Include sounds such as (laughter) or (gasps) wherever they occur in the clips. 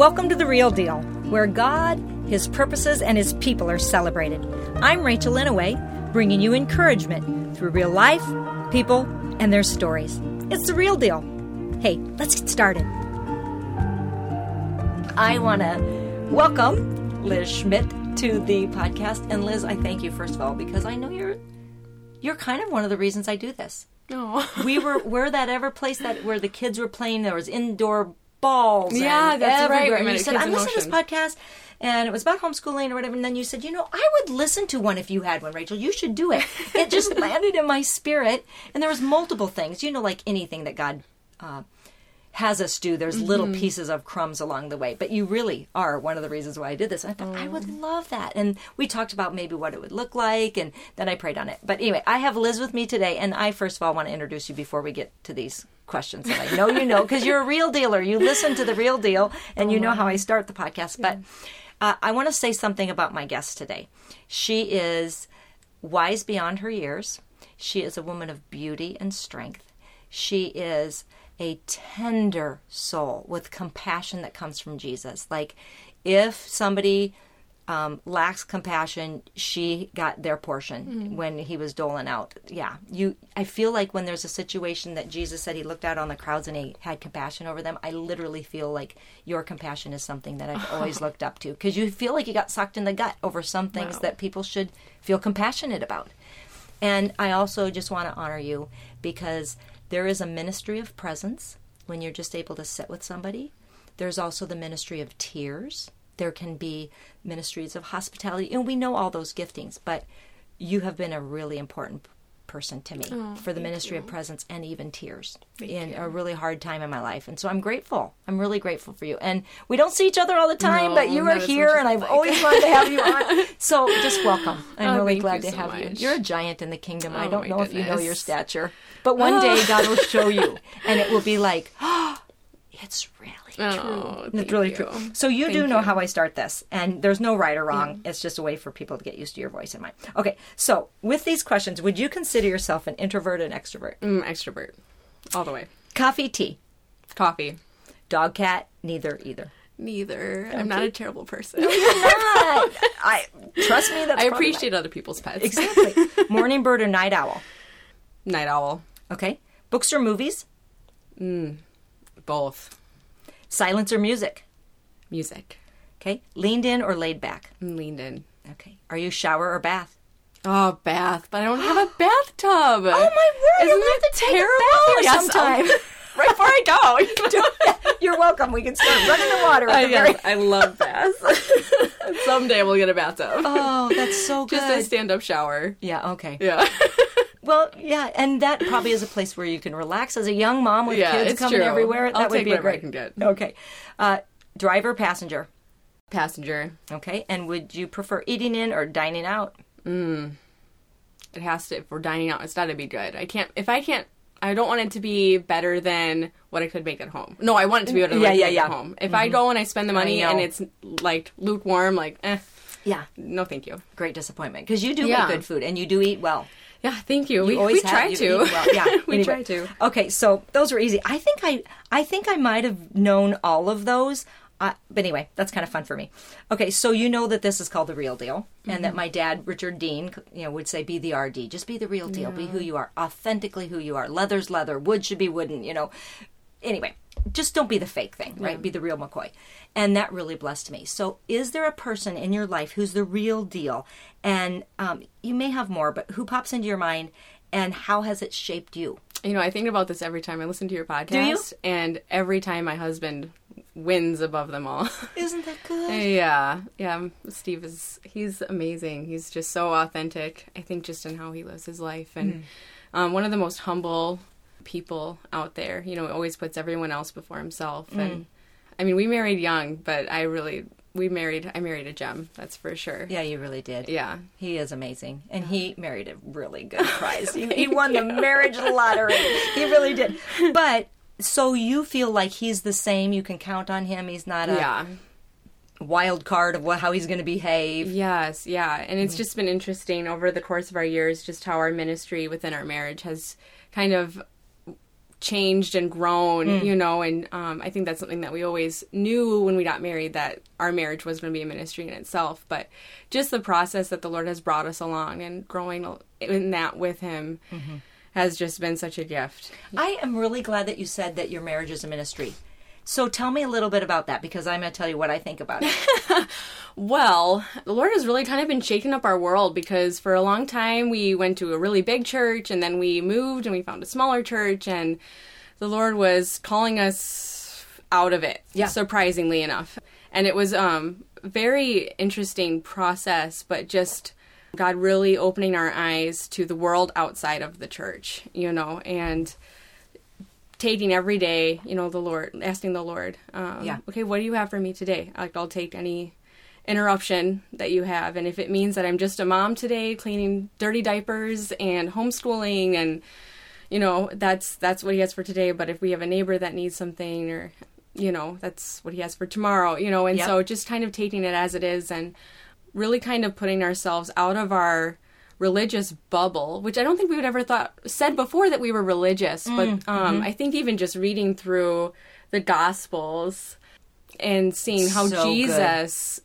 Welcome to The Real Deal, where God, His purposes, and His people are celebrated. I'm Rachel Inouye, bringing you encouragement through real life, people, and their stories. It's The Real Deal. Hey, let's get started. I want to welcome Liz Schmidt to the podcast. And Liz, I thank you first of all because I know you're you're kind of one of the reasons I do this. No. we were (laughs) where that ever place that where the kids were playing. There was indoor balls. Yeah, that's right. everywhere. And you said, "I'm in listening to this podcast." And it was about homeschooling or whatever. And then you said, you know, I would listen to one if you had one, Rachel. You should do it. It just (laughs) landed in my spirit. And there was multiple things, you know, like anything that God uh, has us do. There's little Mm-hmm. pieces of crumbs along the way. But you really are one of the reasons why I did this. I thought I would Oh. love that. And we talked about maybe what it would look like, and then I prayed on it. But anyway, I have Liz with me today, and I first of all want to introduce you before we get to these questions that I know you know because you're a real dealer. You listen to the real deal, and you know how I start the podcast. But uh, I want to say something about my guest today. She is wise beyond her years. She is a woman of beauty and strength. She is a tender soul with compassion that comes from Jesus. Like if somebody um, lacks compassion, she got their portion when he was doling out. Yeah, you. I feel like when there's a situation that Jesus said he looked out on the crowds and he had compassion over them. I literally feel like your compassion is something that I've always (laughs) looked up to because you feel like you got sucked in the gut over some things Wow. that people should feel compassionate about. And I also just want to honor you because there is a ministry of presence when you're just able to sit with somebody. There's also the ministry of tears. There can be ministries of hospitality. And we know all those giftings, but you have been a really important person to me for the ministry of presence and even tears in a really hard time in my life. And so I'm grateful. I'm really grateful for you. And we don't see each other all the time, No, but you are here and I've like. always wanted to have you (laughs) on. So just welcome. I'm Oh, really glad to so have you. much. You're a giant in the kingdom. I Oh, don't my know if you know your stature, but one day God will show you, (laughs) and it will be like, oh, (gasps) it's really Oh, true. thank It's really you. true. So you do know you. how I start this, and there's no right or wrong. It's just a way for people to get used to your voice and mine. Okay, so with these questions, would you consider yourself an introvert and extrovert? Mm, extrovert. All the way. Coffee, tea, Coffee. dog, cat, neither, either. Neither. I'm not a terrible person. (laughs) I trust me. That's I appreciate other people's pets. exactly (laughs) morning bird or night owl. Night owl. Okay, books or movies, Both. Silence or music. Music. Okay, leaned in or laid back. Leaned in. Okay, are you shower or bath? Oh, bath. But I don't have a (gasps) bathtub. Oh my word! Isn't that have to take terrible? Yes, sometime. (laughs) Right before I go. (laughs) You're welcome. We can start running the water. I, the very... I love baths. (laughs) Someday we'll get a bathtub. Oh, that's so good. Just a stand-up shower. yeah. Okay. Yeah. Well, yeah, and that probably is a place where you can relax as a young mom with Yeah, kids coming true. everywhere. I'll that would take be a whatever I great. can get. Okay. Uh, driver, passenger. Passenger. Okay. And would you prefer eating in or dining out? It has to. If we're dining out, it's got to be good. I can't. If I can't. I don't want it to be better than what I could make at home. No, I want it to be better than Yeah, what I could yeah, make yeah. at home. If I go and I spend the money and it's like lukewarm, like eh, Yeah. no, thank you. Great disappointment because you do Yeah. make good food and you do eat well. Yeah, thank you. You we always we try to. well. Yeah, (laughs) we anyway. try to. Okay, so those were easy. I think I, I think I might have known all of those. Uh, but anyway, that's kind of fun for me. Okay, so you know that this is called the real deal, and Mm-hmm. that my dad, Richard Dean, you know, would say, "Be the RD, just be the real deal, be who you are, authentically who you are. Leather's leather, wood should be wooden." You know. Anyway, just don't be the fake thing, right? Be the real McCoy, and that really blessed me. So, is there a person in your life who's the real deal, and um, you may have more, but who pops into your mind, and how has it shaped you? You know, I think about this every time I listen to your podcast, you? and every time my husband wins above them all. (laughs) Isn't that good? yeah, yeah. Steve is he's amazing. He's just so authentic. I think just in how he lives his life, and Mm. um, one of the most humble people out there. You know, he always puts everyone else before himself. Mm. And I mean, we married young, but I really we married. I married a gem. That's for sure. Yeah, you really did. Yeah. He is amazing. And he (laughs) married a really good prize. he, he (laughs) won the marriage lottery. He really did. (laughs) But so you feel like he's the same, you can count on him. He's not a Yeah. wild card of what, how he's going to behave. Yes, yeah. And Mm-hmm. it's just been interesting over the course of our years just how our ministry within our marriage has kind of changed and grown, Mm. you know, and um, I think that's something that we always knew when we got married that our marriage was going to be a ministry in itself. But just the process that the Lord has brought us along and growing in that with Him Mm-hmm. has just been such a gift. I am really glad that you said that your marriage is a ministry. So tell me a little bit about that because I'm going to tell you what I think about it. (laughs) Well, the Lord has really kind of been shaking up our world because for a long time we went to a really big church and then we moved and we found a smaller church and the Lord was calling us out of it. Yeah. Surprisingly enough. And it was um very interesting process, but just God really opening our eyes to the world outside of the church, you know, and taking every day, you know, the Lord, asking the Lord, um, Yeah. okay, what do you have for me today? Like, I'll take any interruption that you have. And if it means that I'm just a mom today, cleaning dirty diapers and homeschooling and, you know, that's, that's what he has for today. But if we have a neighbor that needs something or, you know, that's what he has for tomorrow, you know, and Yep. so just kind of taking it as it is and really kind of putting ourselves out of our religious bubble, which I don't think we would ever thought said before that we were religious, Mm, but um, mm-hmm. I think even just reading through the Gospels and seeing how So good. Jesus,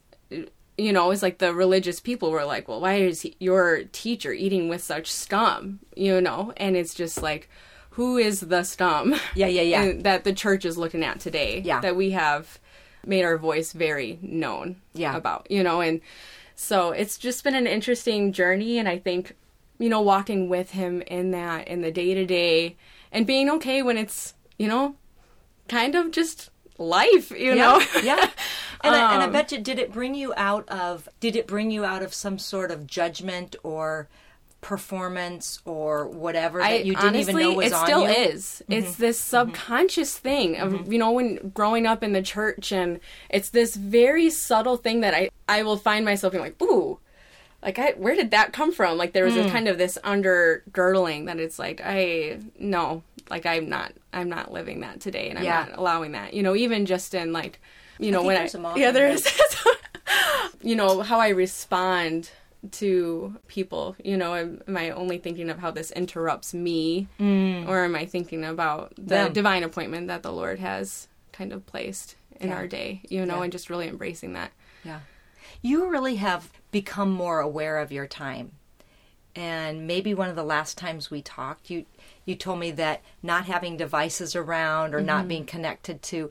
you know, is like the religious people were like, well, why is he, your teacher eating with such scum, you know? And it's just like, who is the scum? Yeah, yeah, yeah. (laughs) that the church is looking at today. Yeah. That we have made our voice very known Yeah. about, you know, and so it's just been an interesting journey and I think, you know, walking with him in that in the day to day and being okay when it's, you know, kind of just life, you know. yeah. (laughs) And, I, and I Um, bet you, did it bring you out of? Did it bring you out of some sort of judgment or performance or whatever that I you didn't honestly, even know was it on still you? Mm-hmm. is. It's this subconscious thing of you know when growing up in the church, and it's this very subtle thing that I I will find myself being like, ooh, like I where did that come from? Like there was Mm. a kind of this undergirdling that it's like I no, like I'm not I'm not living that today, and I'm Yeah. not allowing that. You know, even just in like you know think when I yeah there. is (laughs) you know how I respond to people you know am, am i only thinking of how this interrupts me or am i thinking about the Mm. Them. divine appointment that the lord has kind of placed in Yeah. our day you know Yeah. and just really embracing that Yeah. You really have become more aware of your time. And maybe one of the last times we talked, you you told me that not having devices around or Mm-hmm. not being connected to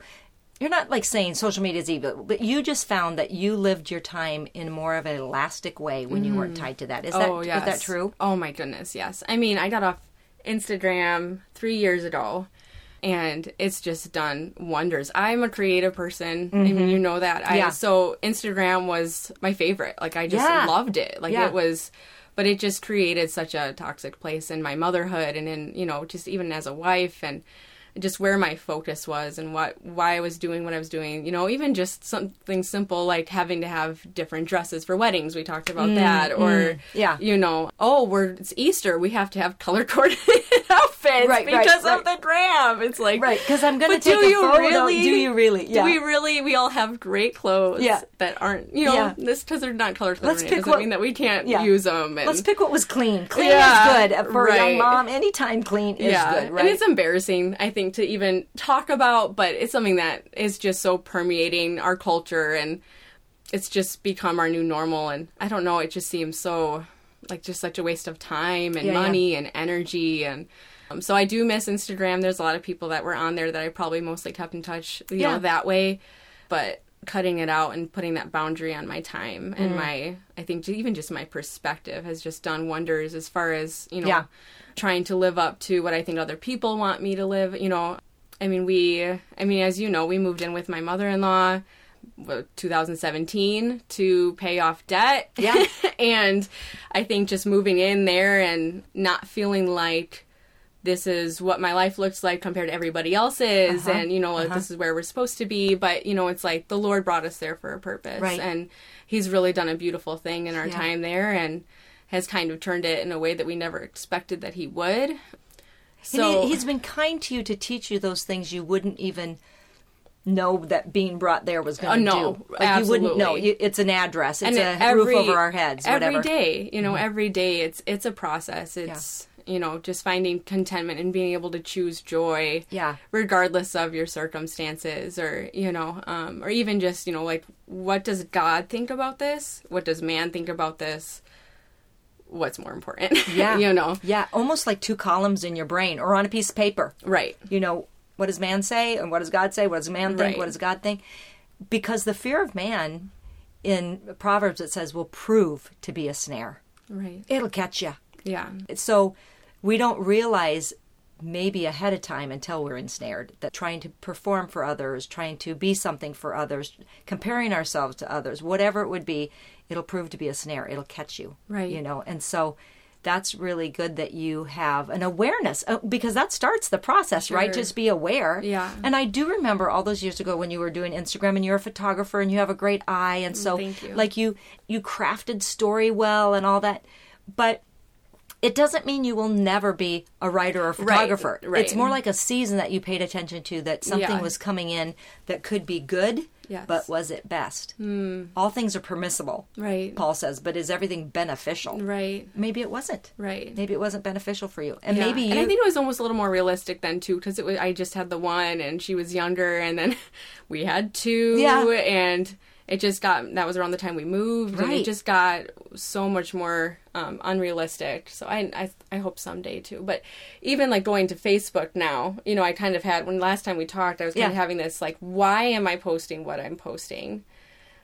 you're not like saying social media is evil, but you just found that you lived your time in more of an elastic way when you weren't tied to that. Is that oh is that true? oh my goodness yes i mean i got off instagram three years ago and it's just done wonders i'm a creative person i mean you know that Mm-hmm. Yeah. i so instagram was my favorite like i just Yeah. loved it like Yeah. it was but it just created such a toxic place in my motherhood and in you know just even as a wife and just where my focus was and what why I was doing what I was doing. You know, even just something simple like having to have different dresses for weddings. We talked about that, or Mm, yeah. you know, oh, we're it's Easter. We have to have color (laughs) coordinated outfits Right, right, because right. of the gram. It's like Right, because I'm going to But take do a you photo. really? Do you really? Yeah. Do we really? We all have great clothes. Yeah. That aren't. You know, Yeah. this because they're not color Let's pick doesn't what- mean that we can't Yeah. use them. And, Let's pick what was clean. Clean Yeah, is good for a young mom. Anytime clean is good, right? And it's embarrassing, I think, to even talk about, but it's something that is just so permeating our culture and it's just become our new normal. And I don't know, it just seems so like just such a waste of time and Yeah, yeah. money and energy. And um, so I do miss Instagram. There's a lot of people that were on there that I probably mostly kept in touch, you Yeah. know, that way. But cutting it out and putting that boundary on my time Mm. and my i think even just my perspective has just done wonders as far as you know Yeah. trying to live up to what i think other people want me to live you know i mean we i mean as you know we moved in with my mother-in-law 2017 to pay off debt Yeah. (laughs) and i think just moving in there and not feeling like this is what my life looks like compared to everybody else's Uh-huh, and you know like this is where we're supposed to be but you know it's like the lord brought us there for a purpose Right. and he's really done a beautiful thing in our Yeah. time there and has kind of turned it in a way that we never expected that he would And he, he's been kind to you to teach you those things you wouldn't even know that being brought there was going to Oh, no, do. Like you wouldn't know. You- It's an address. It's and a every, roof over our heads. every Whatever. Mm-hmm. day, you know every day it's it's a process it's you know, just finding contentment and being able to choose joy. Yeah. Regardless of your circumstances or, you know, um, or even just, you know, like, what does God think about this? What does man think about this? What's more important? (laughs) Yeah. you know? Yeah, almost like two columns in your brain or on a piece of paper. Right. You know, what does man say and what does God say? What does man think? Right. What does God think? Because the fear of man in Proverbs it says will prove to be a snare. Right. It'll catch you. Yeah. So we don't realize maybe ahead of time until we're ensnared that trying to perform for others, trying to be something for others, comparing ourselves to others, whatever it would be, it'll prove to be a snare. It'll catch you. Right. You know, and so that's really good that you have an awareness uh, because that starts the process, right? Just be aware. Yeah. And I do remember all those years ago when you were doing Instagram and you're a photographer and you have a great eye and so Thank you. like you you crafted story well and all that. But it doesn't mean you will never be a writer or photographer. right. It's more like a season that you paid attention to that something Yeah. was coming in that could be good, Yes. but was it best? Hmm. All things are permissible, Right. Paul says, but is everything beneficial? Right. Maybe it wasn't. Right. Maybe it wasn't beneficial for you. And Yeah. maybe you and I think it was almost a little more realistic then too, because it was I just had the one, and she was younger, and then (laughs) we had two, Yeah. and it just got that was around the time we moved, and it just got so much more um, unrealistic. So I, I I hope someday too. But even like going to Facebook now, you know, I kind of had when last time we talked, I was kind Yeah. of having this like, why am I posting what I'm posting?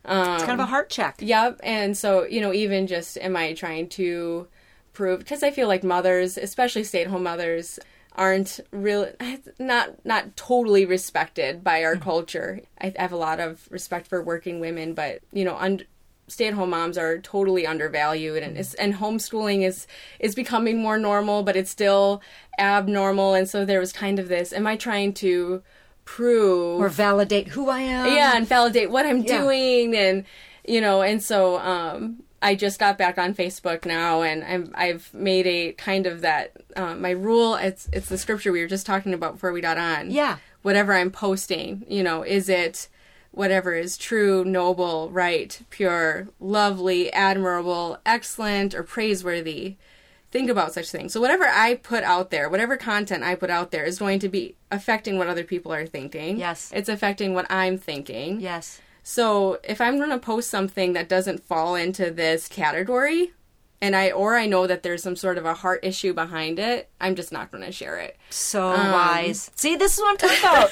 it's kind of a heart check. Yep. And so, you know, even just am I trying to prove because I feel like mothers, especially stay-at-home mothers, aren't really (laughs) not not totally respected by our culture. I have a lot of respect for working women, but you know, un- stay-at-home moms are totally undervalued and it's, and homeschooling is is becoming more normal, but it's still abnormal and so there was kind of this am I trying to prove Or validate who I am. yeah and validate what i'm Yeah. doing and you know and so um i just got back on facebook now and I'm, i've made a kind of that um, my rule it's it's the scripture we were just talking about before we got on Yeah. whatever i'm posting you know is it whatever is true noble right pure lovely admirable excellent or praiseworthy think about such things. So whatever I put out there, whatever content I put out there is going to be affecting what other people are thinking. Yes. It's affecting what I'm thinking. Yes. So if I'm going to post something that doesn't fall into this category, and I or I know that there's some sort of a heart issue behind it, I'm just not going to share it. So Um, wise. See, this is what I'm talking about.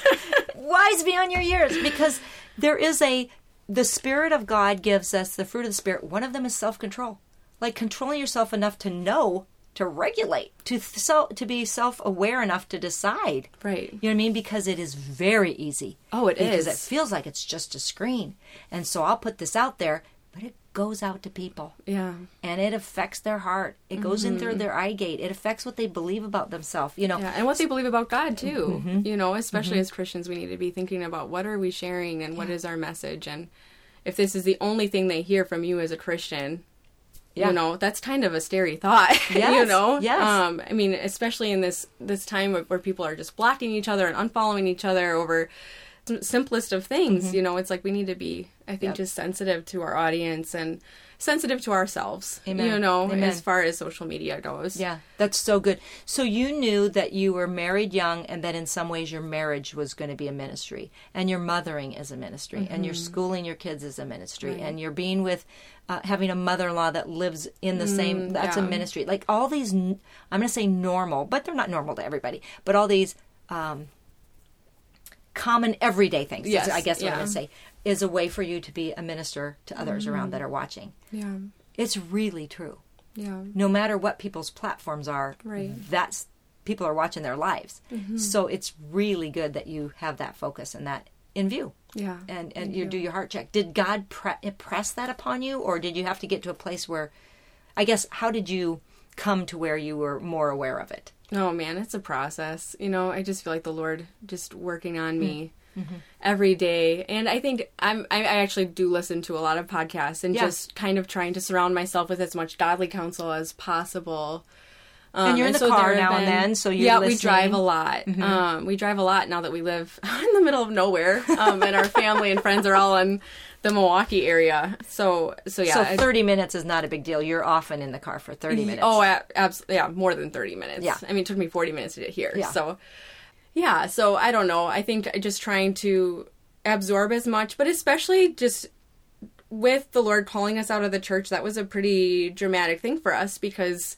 (laughs) wise beyond your years because there is a the spirit of God gives us the fruit of the spirit. One of them is self-control. Like controlling yourself enough to know to regulate, to th- so, to be self-aware enough to decide. Right. You know what I mean? Because it is very easy. Oh, it because is. it feels like it's just a screen. And so I'll put this out there, but it goes out to people Yeah. and it affects their heart. It goes in through their eye gate. It affects what they believe about themselves. You know, Yeah, and what they believe about God too. Mm-hmm. You know, especially as Christians, we need to be thinking about what are we sharing and what is our message, and if this is the only thing they hear from you as a Christian, Yeah. you know, that's kind of a scary thought. (laughs) you know, yes. Um, I mean, especially in this this time where people are just blocking each other and unfollowing each other over simplest of things. You know, it's like we need to be, I think, Mm-hmm. Yep. just sensitive to our audience and sensitive to ourselves. Amen. You know, Amen. as far as social media goes. Yeah, that's so good. So you knew that you were married young and that in some ways your marriage was going to be a ministry and your mothering is a ministry and you're schooling your kids is a ministry and you're being with uh, having a mother-in-law that lives in the same that's a ministry. Like all these i'm going to say normal, but they're not normal to everybody, but all these um common everyday things. is Yes, I guess what I'm say is a way for you to be a minister to others around mm. that are watching. Yeah. It's really true Yeah. no matter what people's platforms are, Right. that's people are watching their lives. Mm-hmm. So it's really good that you have that focus and that in view. Yeah. And and you, do your heart check. Did God pre- impress that upon you, or did you have to get to a place where, I guess, how did you come to where you were more aware of it? Oh man, it's a process. You know, I just feel like the Lord just working on me Mm-hmm. every day. And I think I'm I actually do listen to a lot of podcasts and Yeah. just kind of trying to surround myself with as much godly counsel as possible. And you're in the so car now and then, so you're yeah, we listening. Mm-hmm. drive a lot. Um, we drive a lot now that we live (laughs) in the middle of nowhere, um, and our family and friends are all on the Milwaukee area. So so yeah. So I- 30 minutes is not a big deal. You're often in the car for 30 minutes. Oh, absolutely. Yeah, more than 30 minutes. Yeah. I mean, it took me 40 minutes to get here. Yeah. So, yeah. So, I don't know. I think just trying to absorb as much, but especially just with the Lord calling us out of the church, that was a pretty dramatic thing for us because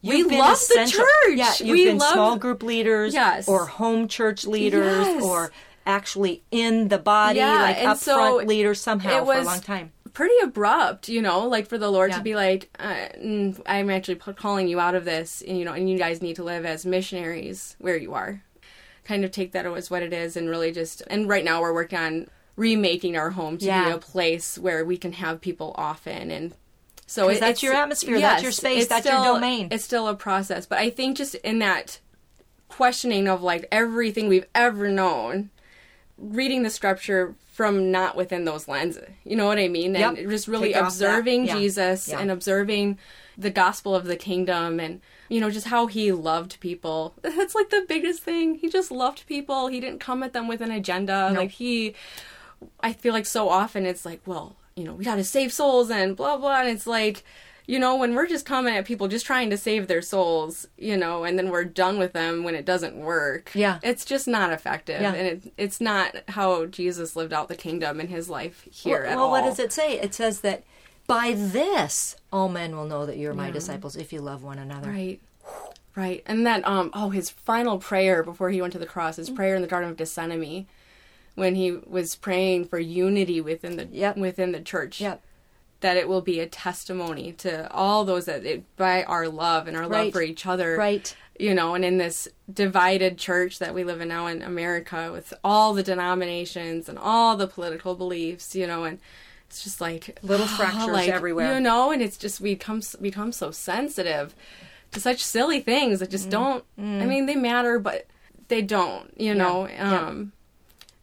You've we love the church. Yeah, you've we been love small group leaders Yes. or home church leaders Yes. or actually in the body, Yeah, like up so front leaders somehow for a long time. pretty abrupt, you know, like for the Lord Yeah. to be like, uh, mm, I'm actually p- calling you out of this, and you know, and you guys need to live as missionaries where you are. Kind of take that as what it is, and really just. And right now, we're working on remaking our home to be a place where we can have people often, and so it- that's it's- your atmosphere, that's your space, that's your domain. It's still a process, but I think just in that questioning of like everything we've ever known reading the scripture from not within those lenses. You know what I mean? And Yep. just really Take observing Yeah. Jesus Yeah. and observing the gospel of the kingdom and you know just how he loved people. (laughs) That's like the biggest thing. He just loved people. He didn't come at them with an agenda. No. Like he I feel like so often it's like, well, you know, we got to save souls and blah blah and it's like you know, when we're just coming at people just trying to save their souls, you know, and then we're done with them when it doesn't work. Yeah. It's just not effective. Yeah. And it, it's not how Jesus lived out the kingdom in his life here well, at well, all. what does it say? It says that by this all men will know that you're my disciples if you love one another. Right. Right. And then um oh his final prayer before he went to the cross, his prayer in the Garden of Gethsemane when he was praying for unity within the Yep. within the church. Yep. That it will be a testimony to all those that it, by our love and our love for each other. Right. You know, and in this divided church that we live in now in America with all the denominations and all the political beliefs, you know, and it's just like (sighs) Little (sighs) fractures everywhere. You know, and it's just we become become so sensitive to such silly things that Mm. just don't. I mean, they matter, but they don't. You know. Yeah. Um,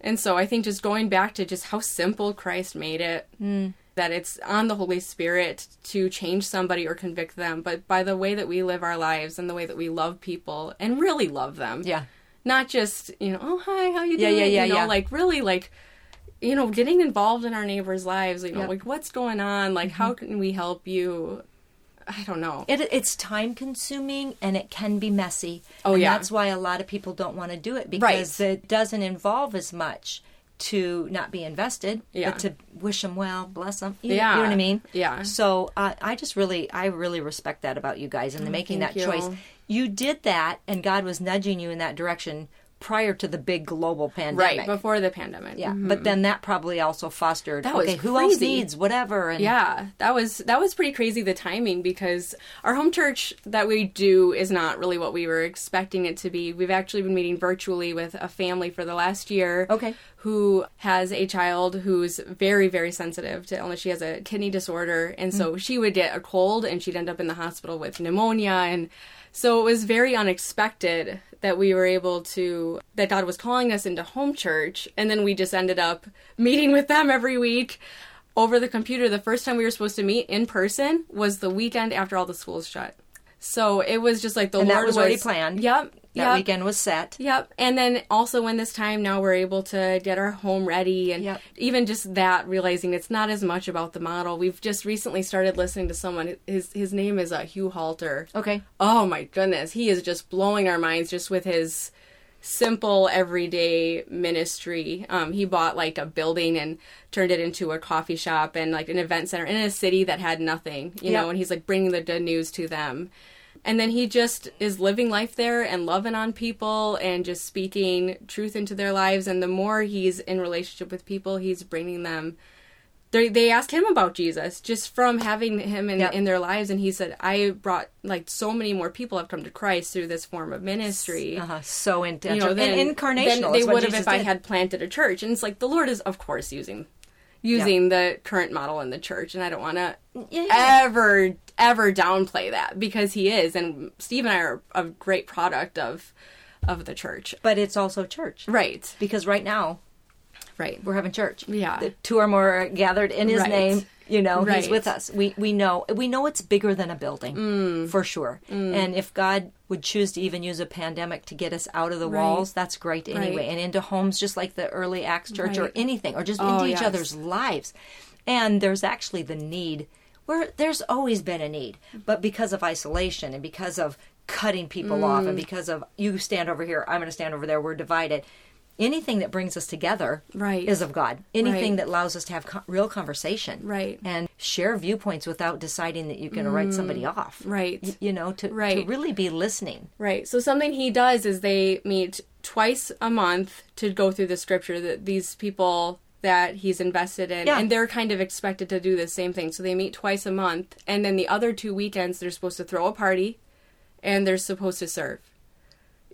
and so I think just going back to just how simple Christ made it. Mm. That it's on the Holy Spirit to change somebody or convict them, but by the way that we live our lives and the way that we love people and really love them Yeah. not just you know oh hi how you Yeah, doing yeah, yeah, you know yeah. like really like you know getting involved in our neighbors lives you know Yep. like what's going on like how Mm-hmm. can we help you i don't know It, it's time consuming and it can be messy. Oh, and yeah. That's why a lot of people don't want to do it because Right. it doesn't involve as much to not be invested, Yeah. but to wish them well, bless them. You, Yeah. you know what I mean? Yeah. So uh, I just really, I really respect that about you guys and the making that Oh, you. choice. You did that, and God was nudging you in that direction prior to the big global pandemic. right before the pandemic Yeah, Mhm. but then that probably also fostered. That was okay, who else needs whatever? And yeah that was that was pretty crazy the timing because our home church that we do is not really what we were expecting it to be we've actually been meeting virtually with a family for the last year Okay. who has a child who's very very sensitive to illness she has a kidney disorder and so she would get a cold and she'd end up in the hospital with pneumonia and so it was very unexpected that we were able to that god was calling us into home church and then we just ended up meeting with them every week over the computer. The first time we were supposed to meet in person was the weekend after all the schools shut so it was just like the And that lord was already planned. yep That yep. weekend was set. Yep. And then also when this time now we're able to get our home ready and Yep. even just that realizing it's not as much about the model. We've just recently started listening to someone his his name is uh, Hugh Halter. Okay. Oh my goodness, he is just blowing our minds just with his simple everyday ministry. Um, he bought like a building and turned it into a coffee shop and like an event center in a city that had nothing, you Yep. know, and he's like bringing the good news to them. And then he just is living life there and loving on people and just speaking truth into their lives. And the more he's in relationship with people, he's bringing them. They they asked him about Jesus just from having him in, Yep. in their lives, and he said, "I brought like so many more people have come to Christ through this form of ministry." Uh-huh. So You intentional know, then, and incarnational. they would have if I had planted a church. And it's like the Lord is, of course, using using the current model in the church, and I don't want to yeah. ever ever downplay that because he is and steve and i are a great product of of the church But it's also church. right Because right now, Right. We're having church. Yeah. The two or more are gathered in His Right. name. You know, He's Right. with us. We we know we know it's bigger than a building Mm. for sure. And if God would choose to even use a pandemic to get us out of the walls, that's great anyway, Right. and into homes just like the early Acts church or anything, or just Oh, into each yes. other's lives. And there's actually the need where there's always been a need, but because of isolation and because of cutting people off Mm. and because of you stand over here, I'm going to stand over there, we're divided. Anything that brings us together Right. is of God. Anything Right. that allows us to have co- real conversation Right. and share viewpoints without deciding that you're going to write somebody off. Mm. Right. Y- You know, to, to really be listening. Right. So something he does is they meet twice a month to go through the scripture that these people that he's invested in Yeah. and they're kind of expected to do the same thing. So they meet twice a month and then the other two weekends they're supposed to throw a party and they're supposed to serve.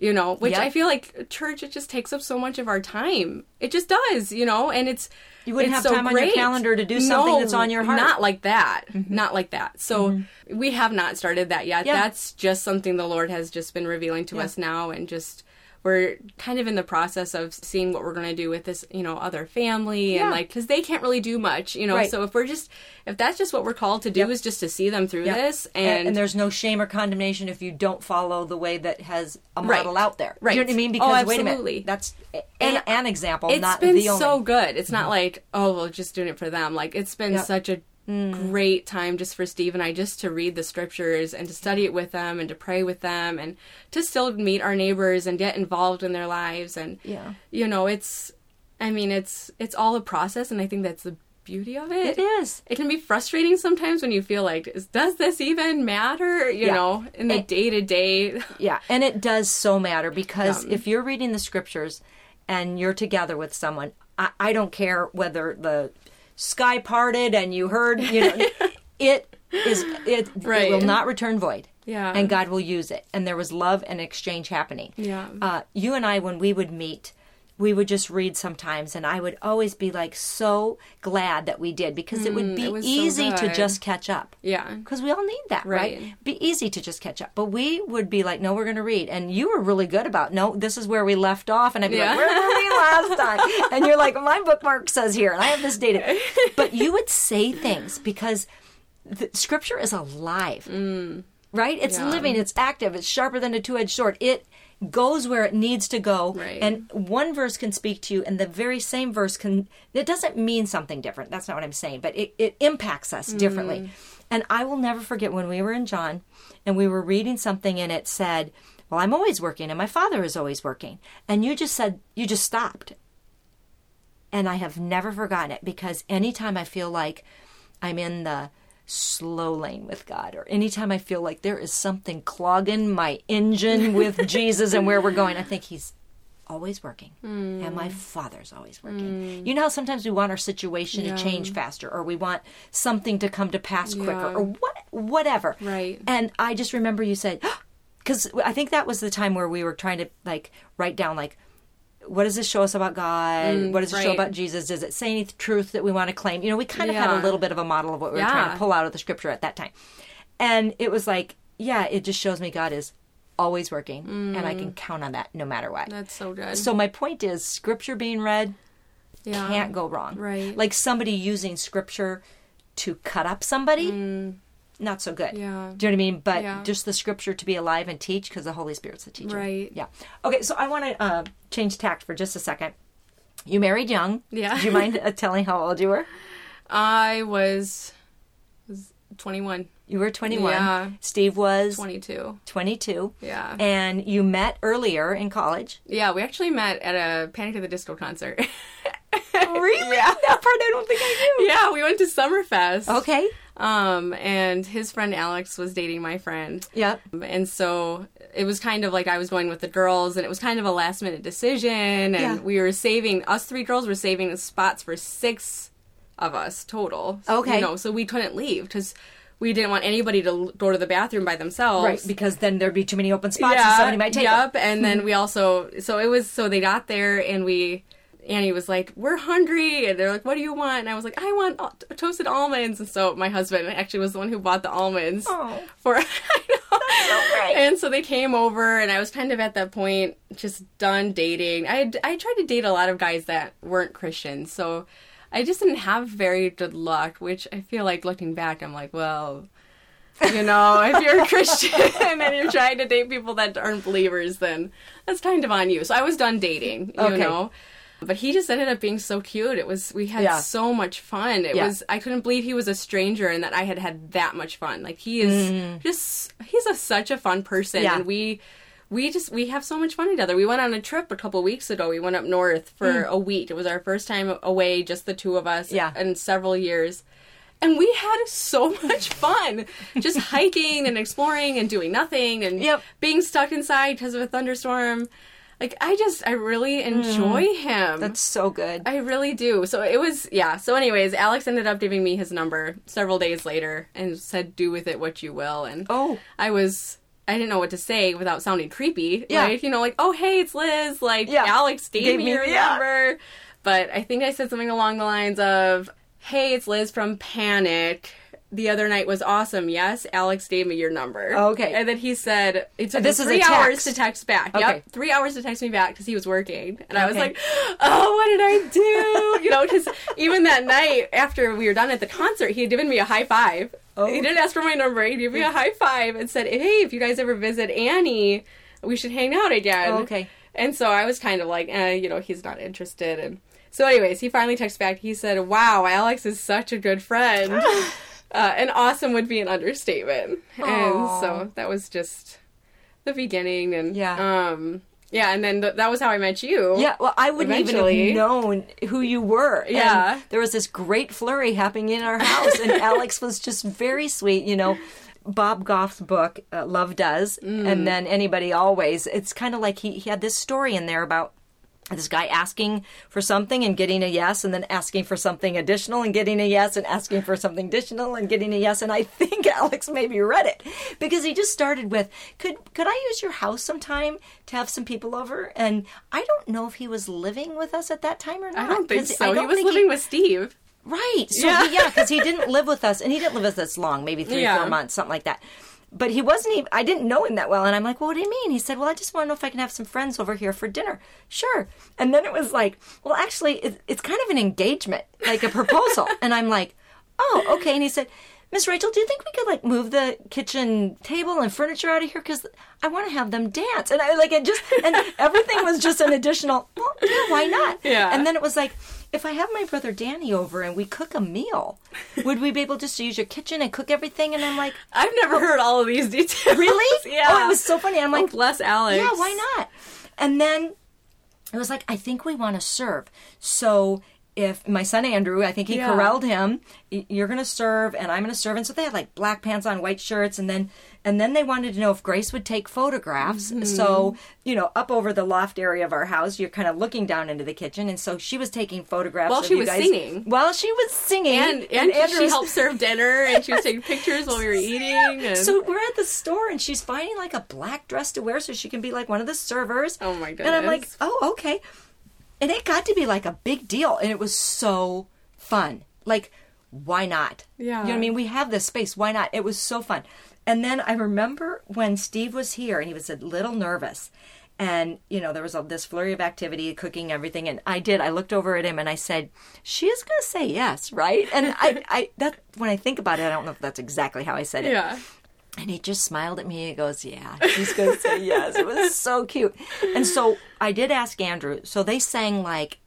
You know, which Yep. I feel like church it just takes up so much of our time. It just does, you know, and it's You wouldn't have so time on your calendar to do something No, that's on your heart. Not like that. Mm-hmm. Not like that. So mm-hmm. we have not started that yet. Yeah. That's just something the Lord has just been revealing to Yeah. us now and just we're kind of in the process of seeing what we're going to do with this, you know, other family Yeah. and like cuz they can't really do much, you know. Right. So if we're just if that's just what we're called to do Yep. is just to see them through Yeah. this And, and, and there's no shame or condemnation if you don't follow the way that has a Right. model out there. Right. You know what I mean? Oh, Because wait a minute, that's a- And an example, it's not been the only. so good. It's not mm-hmm. like, oh, well, just doing it for them. Like it's been Yep. such a Mm. great time just for Steve and I just to read the scriptures and to study it with them and to pray with them and to still meet our neighbors and get involved in their lives and Yeah. you know, it's I mean, it's it's all a process and I think that's the beauty of it. It is. It can be frustrating sometimes when you feel like, does this even matter? You Yeah. know, in the day to day. Yeah, and it does so matter because Yeah. if you're reading the scriptures and you're together with someone, I, I don't care whether the sky parted and you heard, you know, (laughs) it is it, Right. it will not return void. Yeah. and God will use it. And there was love and exchange happening. Yeah. uh, you and I, when we would meet. We would just read sometimes, and I would always be like so glad that we did because it would be Mm, it was so easy to just catch up Yeah. because we all need that, right. Right. Be easy to just catch up. But we would be like, no, we're going to read. And you were really good about, no, this is where we left off. And I'd be Yeah. like, where were we last (laughs) time? And you're like, my bookmark says here, and I have this dated. (laughs) But you would say things because the scripture is alive, right? It's Mm. Yeah. living, it's active, it's sharper than a two edged sword. It goes where it needs to go. Right. and one verse can speak to you and the very same verse can it doesn't mean something different. That's not what i'm saying but it, it impacts us mm. differently. And i will never forget when we were in john and we were reading something and it said well i'm always working and my father is always working. And you just said you just stopped. And i have never forgotten it because anytime i feel like i'm in the slow lane with God, or anytime I feel like there is something clogging my engine with (laughs) Jesus and where we're going, I think He's always working, hmm. and my Father's always working. Hmm. You know how sometimes we want our situation Yeah. to change faster, or we want something to come to pass quicker, Yeah. or what, whatever. Right. And I just remember you said, (gasps) because I think that was the time where we were trying to like write down like what does this show us about God? what does it show about Jesus? Does it say any truth that we want to claim? You know, we kind of had a little bit of a model of what we were trying to pull out of the scripture at that time. And it was like, yeah, it just shows me God is always working and I Mm. can count on that no matter what. That's so good. So my point is scripture being read yeah. can't go wrong. Right. Like somebody using scripture to cut up somebody, not so good. Yeah. Do you know what I mean? But Yeah. just the scripture to be alive and teach because the Holy Spirit's the teacher. Right. Yeah. Okay, so I want to uh, change tact for just a second. You married young. Yeah. Do you mind uh, telling how old you were? (laughs) I was, was 21, You were 21. Yeah. Steve was 22. 22. Yeah. And you met earlier in college. Yeah, we actually met at a Panic at the Disco concert. (laughs) (laughs) Really? Yeah. That part I don't think I knew. yeah, we went to Summerfest. Okay. Um, and his friend Alex was dating my friend. Yep. And so it was kind of like I was going with the girls, and it was kind of a last minute decision. And Yeah. we were saving, us three girls were saving the spots for six of us total. Okay. You know, so we couldn't leave because we didn't want anybody to go to the bathroom by themselves. Right, because then there'd be too many open spots and somebody might take Yep. them. And then we also, so it was, so they got there and we, Annie was like, "We're hungry," and they're like, "What do you want?" And I was like, "I want al- toasted almonds." And so my husband actually was the one who bought the almonds Oh. for. (laughs) I. And so they came over, and I was kind of at that point just done dating. I I tried to date a lot of guys that weren't Christians, so I just didn't have very good luck. Which I feel like looking back, I'm like, well, you (laughs) know, if you're a Christian (laughs) and you're trying to date people that aren't believers, then that's kind of on you. So I was done dating, you Okay. know. But he just ended up being so cute. It was we had Yeah. so much fun. It Yeah. was I couldn't believe he was a stranger and that I had had that much fun. Like he is just he's a, such a fun person Mm. Yeah. and we we just we have so much fun together. We went on a trip a couple weeks ago. We went up north for a week. It was our first time away, just the two of us Mm. Yeah. in several years. And we had so (laughs) much fun just hiking and exploring and doing nothing and Yep. being stuck inside because of a thunderstorm. Like I just I really enjoy him. Mm. That's so good. I really do. So it was, yeah. So, anyways, Alex ended up giving me his number several days later and said, "Do with it what you will." And Oh. I was, I didn't know what to say without sounding creepy. Yeah. Right? You know, like, "Oh, hey, it's Liz." Like, Yeah. Alex gave, Gave me me- your yeah. number. But I think I said something along the lines of, "Hey, it's Liz from Panic." The other night was awesome. Yes, Alex gave me your number. Okay. and then he said it took This three hours to text back. Okay. Yep, three hours to text me back because he was working, and I was like, "Oh, what did I do?" You know, because even that night after we were done at the concert, he had given me a high five. Oh. He didn't ask for my number. He gave me a high five and said, "Hey, if you guys ever visit Annie, we should hang out again." Oh, okay. And so I was kind of like, eh, you know, he's not interested. And so, anyways, he finally texts back. He said, "Wow, Alex is such a good friend." (sighs) (laughs) uh, and awesome would be an understatement. Aw. And so that was just the beginning. And Yeah. um, yeah, and then th- that was how I met you. Yeah, well, I wouldn't Eventually. even have known who you were. And Yeah. there was this great flurry happening in our house, and (laughs) Alex was just very sweet. You know, Bob Goff's book, uh, Love Does, Mm. and then Anybody Always. It's kind of like he, he had this story in there about this guy asking for something and getting a yes, and then asking for something additional and getting a yes, and asking for something additional and getting a yes. And I think (laughs) Alex maybe read it because he just started with, "Could could I use your house sometime to have some people over?" And I don't know if he was living with us at that time or not. I don't think so. He don't was think living with Steve. Right. So Yeah. yeah, because he didn't live with us, and he didn't live with us long, maybe three, Yeah. four months, something like that. But he wasn't even. I didn't know him that well, and I'm like, "Well, what do you mean?" He said, "Well, I just want to know if I can have some friends over here for dinner." Sure. And then it was like, "Well, actually, it, it's kind of an engagement, like a proposal." (laughs) and I'm like, "Oh, okay." And he said. Miss Rachel, do you think we could like move the kitchen table and furniture out of here? Because I want to have them dance, and I like it just and everything was just an additional. Well, yeah, why not? Yeah. And then it was like, if I have my brother Danny over and we cook a meal, would we be able just to use your kitchen and cook everything? And I'm like, I've never oh, heard all of these details. really? (laughs) yeah. Oh, it was so funny. I'm Oh, like, bless Alex. yeah, why not? And then it was like, I think we want to serve. So if my son Andrew, I think he Yeah. corralled him, you're going to serve and I'm going to serve. And so they had like black pants on, white shirts, and then and then they wanted to know if Grace would take photographs. Mm-hmm. So you know, up over the loft area of our house, you're kind of looking down into the kitchen, and so she was taking photographs While she was guys. singing. While she was singing, And, and, she helped serve dinner, and she was taking (laughs) pictures while we were eating. And... So we're at the store and she's finding like a black dress to wear so she can be like one of the servers. Oh, my goodness. And I'm like, oh, okay. And it got to be like a big deal and it was so fun. Like, why not? Yeah. You know what I mean? We have this space. Why not? It was so fun. And then I remember when Steve was here and he was a little nervous. And, you know, there was a, this flurry of activity, cooking, everything. And I did. I looked over at him and I said, she is going to say yes, right? And I, I, that, when I think about it, I don't know if that's exactly how I said it. yeah. And he just smiled at me. He goes, Yeah, she's going to say yes. It was so cute. And so I did ask Andrew. So they sang like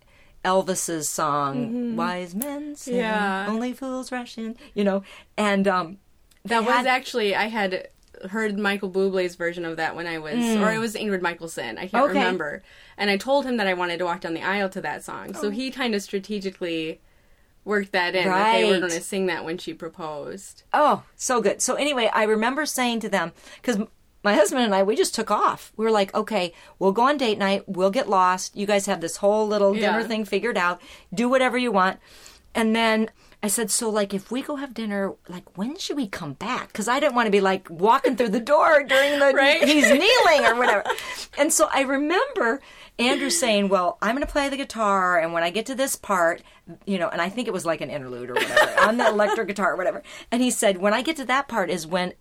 Elvis's song, Wise Men Sing, Mm-hmm. Yeah. Only Fools Rush In, you know. And um, That was had- actually I had heard Michael Bublé's version of that when I was, mm. or it was Ingrid Michaelson. I can't Okay. remember. And I told him that I wanted to walk down the aisle to that song, Oh. so he kind of strategically worked that in that they were going to sing that when she proposed. Oh, so good. So anyway, I remember saying to them because my husband and I we just took off. We were like, okay, we'll go on date night. We'll get lost. You guys have this whole little dinner Yeah. thing figured out. Do whatever you want. And then I said, so like if we go have dinner, like when should we come back? Because I didn't want to be like walking through the door during the (laughs) Right. (laughs) he's kneeling or whatever. (laughs) and so I remember Andrew saying, "Well, I'm going to play the guitar, and when I get to this part, you know, and I think it was like an interlude or whatever on the electric guitar or whatever." And he said, "When I get to that part is when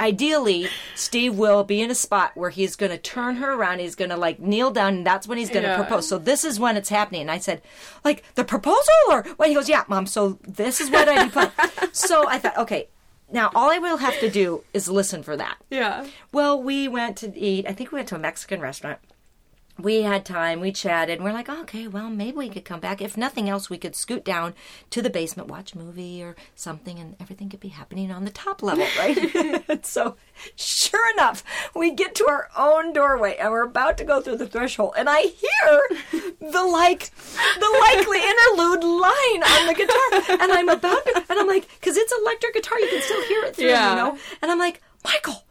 ideally Steve will be in a spot where he's going to turn her around. He's going to like kneel down, and that's when he's going to Yeah. propose. So this is when it's happening. And I said, like the proposal, or well, he goes, yeah, mom. So this is what I do. plan." (laughs) so I thought, okay, now all I will have to do is listen for that. Yeah. Well, we went to eat. I think we went to a Mexican restaurant. We had time. We chatted. And we're like, okay, well, maybe we could come back. If nothing else, we could scoot down to the basement, watch a movie or something, and everything could be happening on the top level, (laughs) right? (laughs) So, sure enough, we get to our own doorway, and we're about to go through the threshold, and I hear the like, the likely interlude line on the guitar, and I'm about to, and I'm like, because it's electric guitar, you can still hear it through, Yeah. you know, and I'm like, Michael,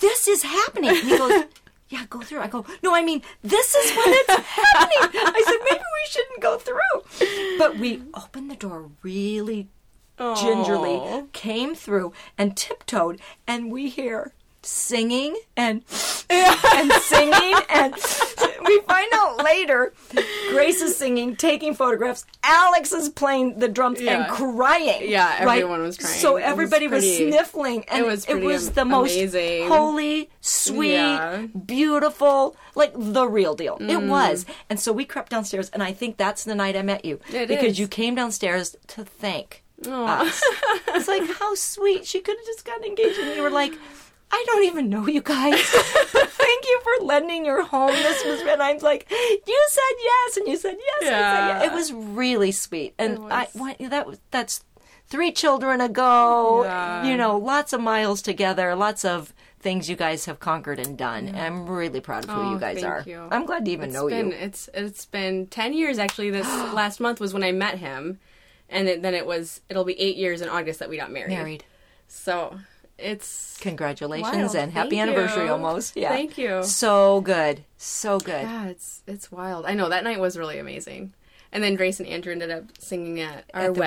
this is happening. And he goes, Yeah, go through. I go, No, I mean, this is when it's (laughs) happening. I said, Maybe we shouldn't go through. But we opened the door really gingerly, came through and tiptoed, and we hear singing and (laughs) and singing and we find out later Grace is singing taking photographs Alex is playing the drums Yeah. and crying Yeah, right? everyone was crying. so It everybody was, pretty- sniffling and it was pretty the most holy sweet Yeah. beautiful like the real deal it mm. was and so we crept downstairs and I think that's the night I met you It because is. you came downstairs to thank Aw. us (laughs) it's like how sweet she could have just gotten engaged and you were like I don't even know you guys. but (laughs) Thank you for lending your home. This was and I'm like, you said yes, and you said yes. Said Yeah. yes. It was really sweet, and was. I why, that was that's three children ago. Yeah. You know, lots of miles together, lots of things you guys have conquered and done. And I'm really proud of who Oh, you guys thank are. you. I'm glad to even It's know been, you. It's it's been ten years actually. This (gasps) last month was when I met him, and it, then it was it'll be eight years in August that we got married. Married. So it's Congratulations Wild. and happy Thank anniversary you. almost. Yeah. Thank you. So good. So good. yeah, it's it's wild. I know that night was really amazing. And then Grace and Andrew ended up singing at our At wedding,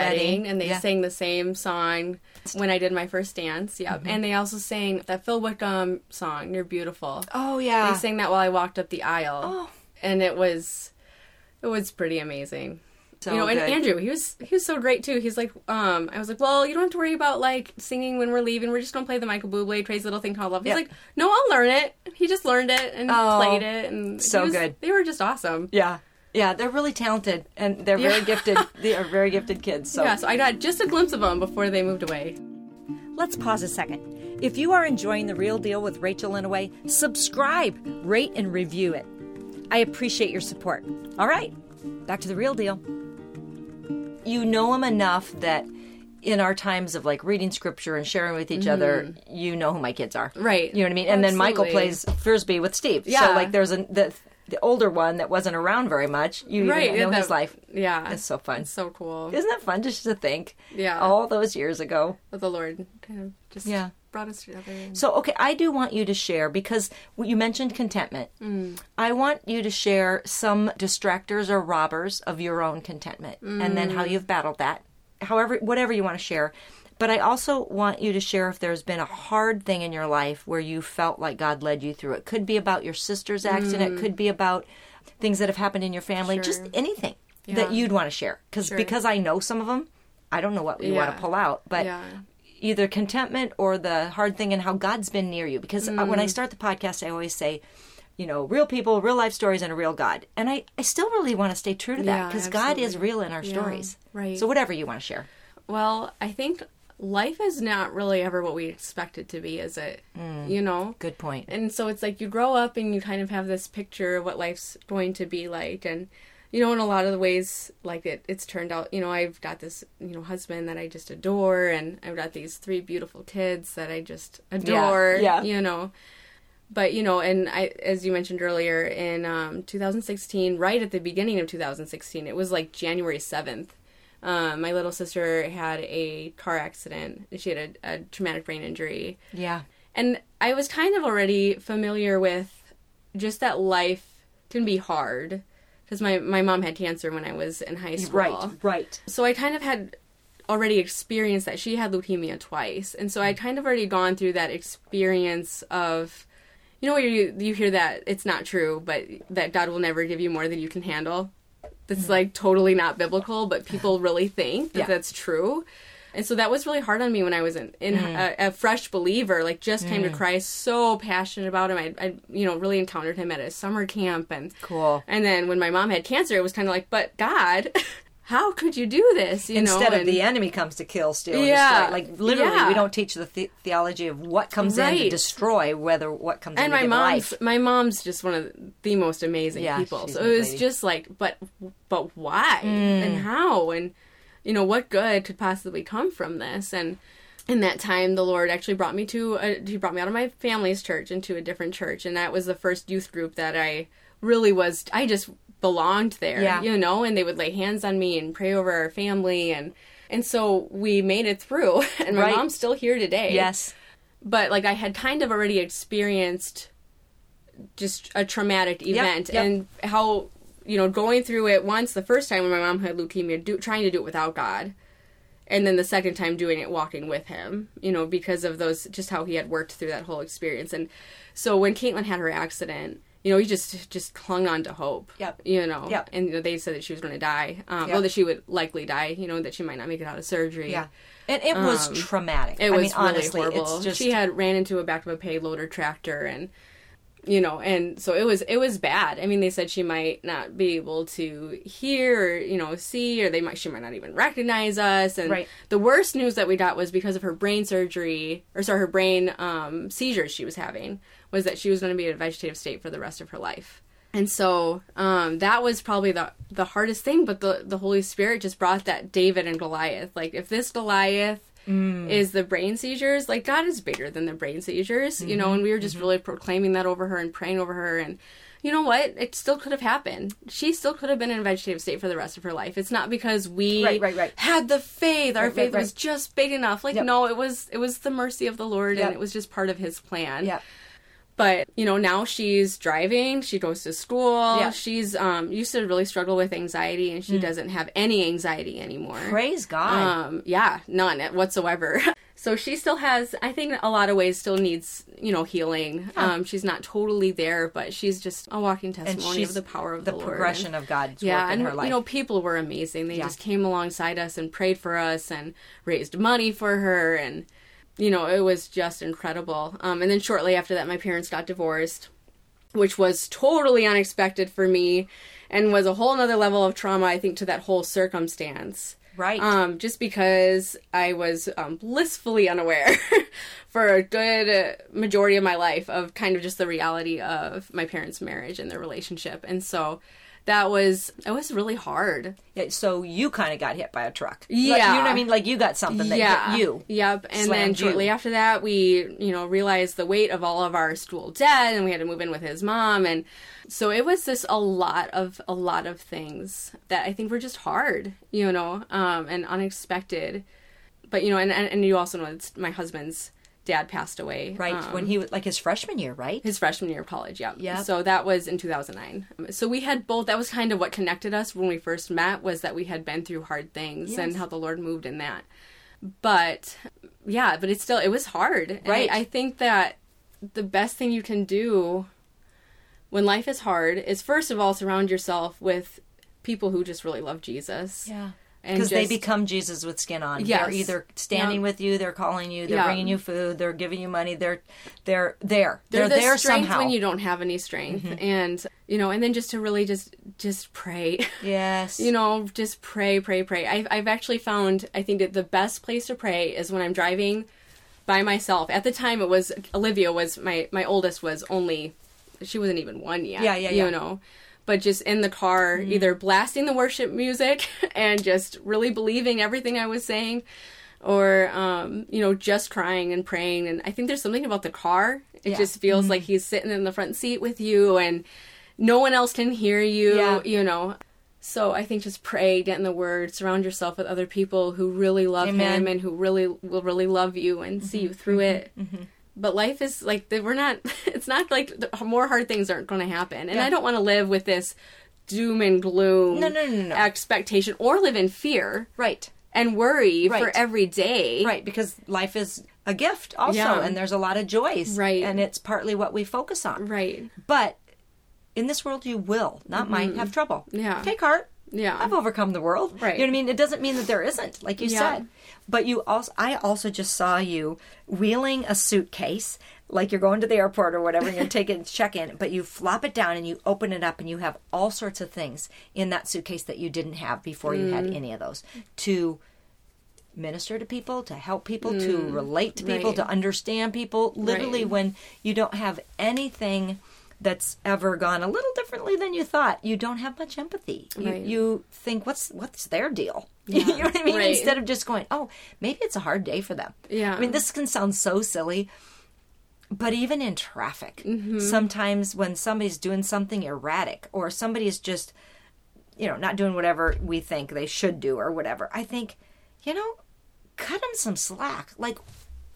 wedding, and they yeah. sang the same song when I did my first dance. Yeah, Mm-hmm. and they also sang that Phil Wickham song, "You're Beautiful." Oh yeah. They sang that while I walked up the aisle, Oh. and it was it was pretty amazing. So you know, and. Andrew, he was he was so great too. He's like, um, I was like, well, you don't have to worry about like singing when we're leaving. We're just gonna play the Michael Bublé Crazy Little Thing Called Love. He's Yep. like, no, I'll learn it. He just learned it and Oh, played it, and so was- good. They were just awesome. Yeah. Yeah, they're really talented and they're very Yeah. gifted. (laughs) They are very gifted kids. So Yeah, so I got just a glimpse of them before they moved away. Let's pause a second. If you are enjoying The Real Deal with Rachel Inouye, subscribe, rate, and review it. I appreciate your support. All right, back to The Real Deal. You know him enough that in our times of like reading scripture and sharing with each other, you know who my kids are. Mm-hmm. Right. You know what I mean? And then Michael plays Frisbee with Steve. Yeah. So like there's a the, the older one that wasn't around very much. You Right, know yeah, his life. Yeah, It's so fun. It's so cool. Isn't that fun just to think? Yeah. All those years ago. But the Lord kind of just Yeah. Brought us together. and- So, okay, I do want you to share because you mentioned contentment. Mm. I want you to share some distractors or robbers of your own contentment and then how mm. you've battled that. However, whatever you want to share. But I also want you to share if there's been a hard thing in your life where you felt like God led you through. It could be about your sister's accident, it could be about things that have happened in your family, just anything Yeah. that you'd want to share. Because Sure. because I know some of them, I don't know what you want to pull out, but Yeah. Either contentment or the hard thing and how God's been near you. Because uh when Mm. I start the podcast, I always say, you know, real people, real life stories, and a real God. And I, I still really want to stay true to that Yeah, because God is real in our Yeah, stories. right. So whatever you want to share. Well, I think life is not really ever what we expect it to be, is it? You know? Good point. And so it's like you grow up and you kind of have this picture of what life's going to be like. And, you know, in a lot of the ways, like it, it's turned out, you know, I've got this, you know, husband that I just adore. And I've got these three beautiful kids that I just adore, yeah. you know. But, you know, and I, as you mentioned earlier, in um, 2016, right at the beginning of 2016, it was like January 7th. Um, my little sister had a car accident. She had a, a traumatic brain injury. Yeah. And I was kind of already familiar with just that life can be hard because my, my mom had cancer when I was in high school. Right. Right. So I kind of had already experienced that. She had leukemia twice. And so I'd mm. kind of already gone through that experience of, you know, where you, you hear that it's not true, but that God will never give you more than you can handle. That's mm. like totally not biblical, but people really think that Yeah. that's true. And so that was really hard on me when I was in, in Mm. a, a fresh believer, like just came to Christ, so passionate about him. I, I, you know, really encountered him at a summer camp, and Cool. And then when my mom had cancer, it was kind of like, but God, (laughs) how could you do this? You Instead know, of and- the enemy comes to kill, steal, and Yeah. destroy. Like literally, Yeah. we don't teach the, the- theology of what comes in to destroy, whether what comes in and my mom's life. my mom's just one of the most amazing Yeah, people. So it was lady. just like, but but why Mm. and how and you know what good could possibly come from this and. In that time, the Lord actually brought me to a, he brought me out of my family's church into a different church, and that was the first youth group that I really was. I just belonged there, Yeah. you know. And they would lay hands on me and pray over our family, and and so we made it through. (laughs) And my Right. mom's still here today yes. but like I had kind of already experienced just a traumatic event yep. and how you know going through it once the first time when my mom had leukemia do, trying to do it without God and then the second time doing it walking with him you know because of those just how he had worked through that whole experience and so when Caitlin had her accident you know he just just clung on to hope Yep. you know Yep. and you know, they said that she was going to die um, Yep. well that she would likely die you know that she might not make it out of surgery Yeah. And it was traumatic. Um, it I was mean, really honestly, horrible. it's just she had ran into a back of a payloader tractor and you know and so it was it was bad. I mean they said she might not be able to hear or you know see or they might she might not even recognize us. And Right. the worst news that we got was because of her brain surgery or sorry her brain um, seizures she was having was that she was going to be in a vegetative state for the rest of her life. And so um, that was probably the the hardest thing but the the holy spirit just brought that david and goliath. Like if this goliath Mm. is the brain seizures. Like god is bigger than the brain seizures you know and we were just mm-hmm. really proclaiming that over her and praying over her and you know what? It still could have happened. She still could have been in a vegetative state for the rest of her life. It's not because we Right, right, right. had the faith. Our faith was just big enough. Like Yep. no it was it was the mercy of the lord Yep. and it was just part of his plan. Yeah. But you know now she's driving she goes to school Yeah. she's um used to really struggle with anxiety and she doesn't have any anxiety anymore Praise God. um yeah none whatsoever (laughs) so she still has i think a lot of ways still needs you know healing um she's not totally there but she's just a walking testimony of the power of the, the, progression of God's yeah, work in and her life. you know, people were amazing. They Yeah. just came alongside us and prayed for us and raised money for her, and you know, it was just incredible. Um, and then shortly after that, my parents got divorced, which was totally unexpected for me, and was a whole nother level of trauma. I think to that whole circumstance. right. Um, just because I was um, blissfully unaware (laughs) for a good majority of my life of kind of just the reality of my parents' marriage and their relationship, and so that was it was really hard. Yeah, so you kind of got hit by a truck. Like, Yeah. you know what I mean? Like you got something that yeah, hit you. Yep. And then Slammed you. shortly after that, we you know realized the weight of all of our school debt, and we had to move in with his mom, and so it was just a lot of a lot of things that I think were just hard, you know, um, and unexpected. But you know, and and, and you also know it's my husband's dad passed away, Right. um, when he was like his freshman year, right? his freshman year of college, yeah. Yep. So that was in 2009. So we had both, that was kind of what connected us when we first met, was that we had been through hard things and how the Lord moved in that. But yeah, but it's still, it was hard. And Right. I, I think that the best thing you can do when life is hard is first of all surround yourself with people who just really love Jesus. Yeah. Because they become Jesus with skin on. Yes. They're either standing Yeah. with you, they're calling you, they're Yeah. bringing you food, they're giving you money. They're they're there. they're, They're, the there strength somehow. when you don't have any strength mm-hmm. and you know and then just to really just just pray (laughs) yes. you know, just pray, pray, pray. I've, I've actually found, I think that the best place to pray is when I'm driving by myself. At the time, it was Olivia was my my oldest was only, she wasn't even one yet. Yeah, yeah, yeah. You know, but just in the car, mm. either blasting the worship music (laughs) and just really believing everything I was saying, or um, you know, just crying and praying. And I think there's something about the car. It Yeah. just feels mm-hmm. like he's sitting in the front seat with you and no one else can hear you, Yeah. you know. So I think just pray, get in the word, surround yourself with other people who really love Amen. him and who really will really love you and see mm-hmm. you through mm-hmm. it. But life is like we're not. (laughs) It's not like more hard things aren't going to happen, and Yeah. I don't want to live with this doom and gloom No, no, no, no. expectation or live in fear right. and worry for every day. Right, because life is a gift also, Yeah. and there's a lot of joys. Right. And it's partly what we focus on. Right. But in this world, you will, not might, have trouble. Mm-hmm. Yeah. Take heart. Yeah. I've overcome the world. Right. You know what I mean? It doesn't mean that there isn't, like you Yeah. said. But you also, I also just saw you wheeling a suitcase, like you're going to the airport or whatever, and you're (laughs) taking check in, but you flop it down and you open it up and you have all sorts of things in that suitcase that you didn't have before you had Mm. any of those to minister to people, to help people, to relate to people, Mm. right. to understand people. Literally, Right. when you don't have anything that's ever gone a little differently than you thought, you don't have much empathy. You, Right. you think, what's what's their deal? (laughs) you know what I mean? right. Instead of just going, oh, maybe it's a hard day for them. Yeah. I mean, this can sound so silly. But even in traffic, mm-hmm. sometimes when somebody's doing something erratic or somebody is just, you know, not doing whatever we think they should do or whatever, I think, you know, cut them some slack. Like,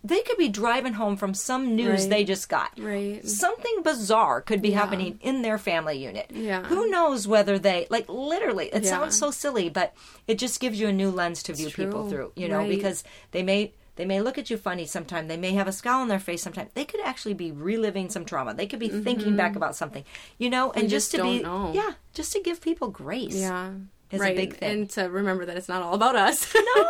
they could be driving home from some news Right. they just got. Right. Something bizarre could be happening in their family unit. Yeah. Who knows whether they, like, literally, it Yeah. sounds so silly, but it just gives you a new lens to view people through, you know, Right. because they may. They may look at you funny sometime. They may have a scowl on their face sometime. They could actually be reliving some trauma. They could be thinking back mm-hmm. about something, you know, and just, just to be, know. yeah, just to give people grace. Yeah. is a right. big thing. And to remember that it's not all about us. No.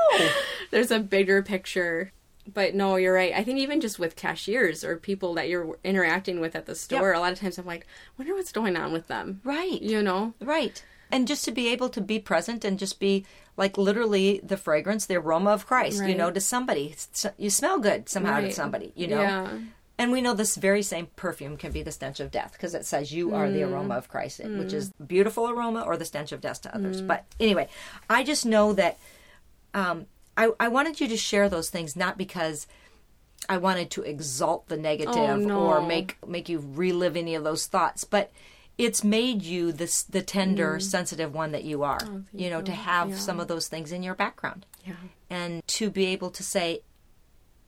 (laughs) There's a bigger picture. But no, you're right. I think even just with cashiers or people that you're interacting with at the store, a lot of times I'm like, wonder what's going on with them. Right. You know? Right. And just to be able to be present and just be like literally the fragrance, the aroma of Christ, you know, to somebody. You smell good somehow to somebody, you know. Yeah. And we know this very same perfume can be the stench of death because it says you are the aroma mm. of Christ, which mm. is beautiful aroma or the stench of death to others. Mm. But anyway, I just know that um, I, I wanted you to share those things not because I wanted to exalt the negative Oh, no. or make make you relive any of those thoughts, but it's made you this the tender, mm-hmm. sensitive one that you are. Oh, you know, to have Yeah. some of those things in your background Yeah. and to be able to say,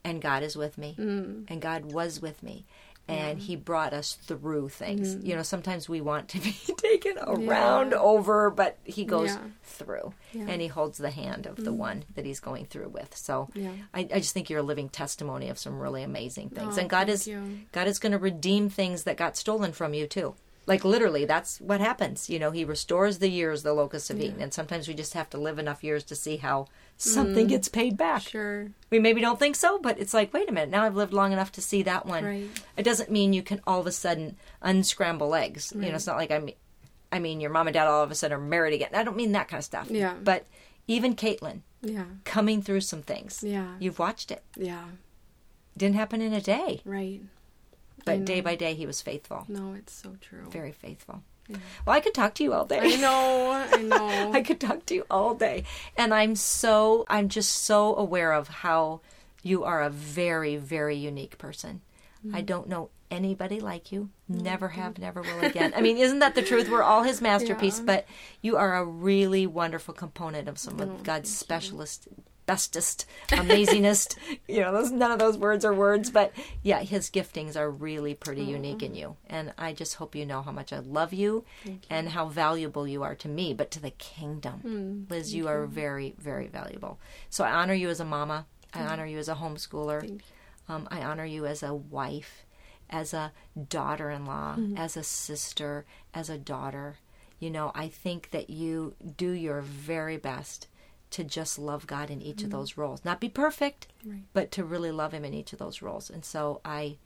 and God is with me, mm. and God was with me, and He brought us through things. Mm-hmm. You know, sometimes we want to be (laughs) taken around over, but He goes Yeah. through, Yeah. and He holds the hand of the mm. one that He's going through with. So, Yeah. I, I just think you're a living testimony of some really amazing things, Oh, and God is you. God is going to redeem things that got stolen from you too. Like literally, that's what happens. You know, he restores the years the locusts have eaten, and sometimes we just have to live enough years to see how something mm-hmm. gets paid back. Sure. We maybe don't think so, but it's like, wait a minute, now I've lived long enough to see that one. Right. It doesn't mean you can all of a sudden unscramble eggs. You know, it's not like I mean, I mean, your mom and dad all of a sudden are married again. I don't mean that kind of stuff. Yeah. But even Caitlin Yeah. coming through some things. Yeah. You've watched it. Yeah. Didn't happen in a day, Right. But day by day he was faithful. No, it's so true. Very faithful. Well, I could talk to you all day. I know. I (laughs) know. I could talk to you all day. And I'm so, I'm just so aware of how you are a very, very unique person. Mm. I don't know anybody like you. Never have, never will (laughs) again. I mean, isn't that the truth? We're all his masterpiece, Yeah. but you are a really wonderful component of some of God's specialist, bestest, amazingest. (laughs) you know, those, none of those words are words, but yeah, his giftings are really pretty unique in you. And I just hope you know how much I love you, and how valuable you are to me, but to the kingdom. Liz, you are very, very valuable. So I honor you as a mama. I honor you as a homeschooler. Um, I honor you as a wife, as a daughter in law, as a sister, as a daughter. You know, I think that you do your very best to just love God in each of mm-hmm. those roles. Not be perfect, Right. but to really love him in each of those roles. And so I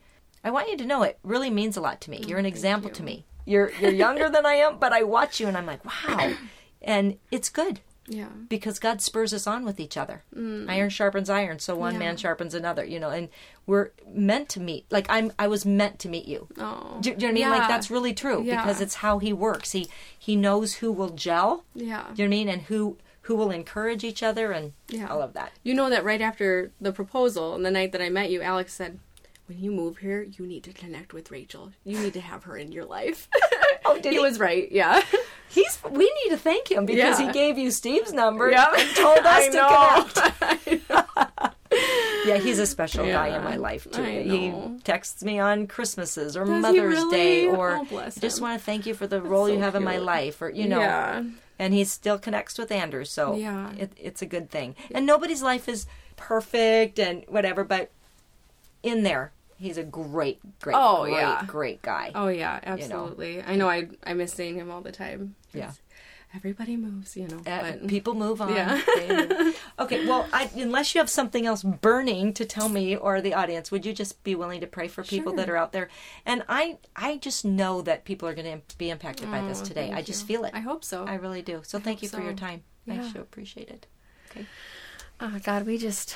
I want you to know it really means a lot to me. Oh, you're an example to me. You're you're younger than I am, but I watch you and I'm like, wow. And it's good Yeah. because God spurs us on with each other. Mm. Iron sharpens iron, so one Yeah. man sharpens another, you know, and we're meant to meet. Like I'm I was meant to meet you. Oh. Do, do you know what I mean? Like that's really true Yeah. because it's how he works. He he knows who will gel. Yeah. Do you know what I mean? And who who will encourage each other and Yeah. all of that. You know that right after the proposal and the night that I met you, Alex said, "When you move here, you need to connect with Rachel. You need to have her in your life." (laughs) Oh, did (laughs) he he? was right. Yeah. (laughs) He's we need to thank him because Yeah. he gave you Steve's number Yeah. and told us to connect. Yeah, he's a special guy in my life too. He texts me on Christmases or Does he Mother's Day oh, or Oh, just want to thank you for the role you so have in my life or you know. Yeah. And he still connects with Andrew, so Yeah. it, it's a good thing. And nobody's life is perfect and whatever, but in there, he's a great, great, Oh, great, yeah. great guy. Oh yeah, absolutely. I know I I miss seeing him all the time. Yeah. Everybody moves, you know. Uh, but people move on. Yeah. Move. (laughs) okay, well, I, unless you have something else burning to tell me or the audience, would you just be willing to pray for people Sure. that are out there? And I, I just know that people are going to be impacted by this Oh, today. I just you. feel it. I hope so. I really do. So thank you for your so. time. I Yeah. so appreciate it. Okay. Oh, God, we just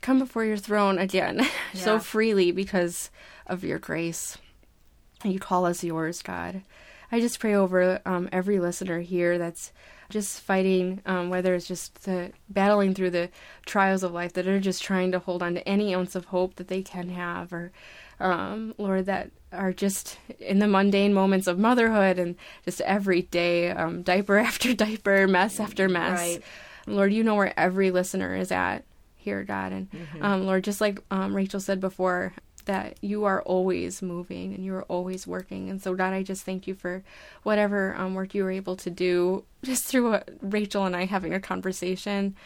come before your throne again (laughs) so freely because of your grace. You call us yours, God. I just pray over um, every listener here that's just fighting, um, whether it's just the, battling through the trials of life that are just trying to hold on to any ounce of hope that they can have, or um, Lord, that are just in the mundane moments of motherhood and just every day, um, diaper (laughs) after diaper, mess after mess. Right. Lord, you know where every listener is at here, God. And um, Lord, just like um, Rachel said before, that you are always moving and you are always working. And so, God, I just thank you for whatever um, work you were able to do (laughs) just through what Rachel and I having a conversation.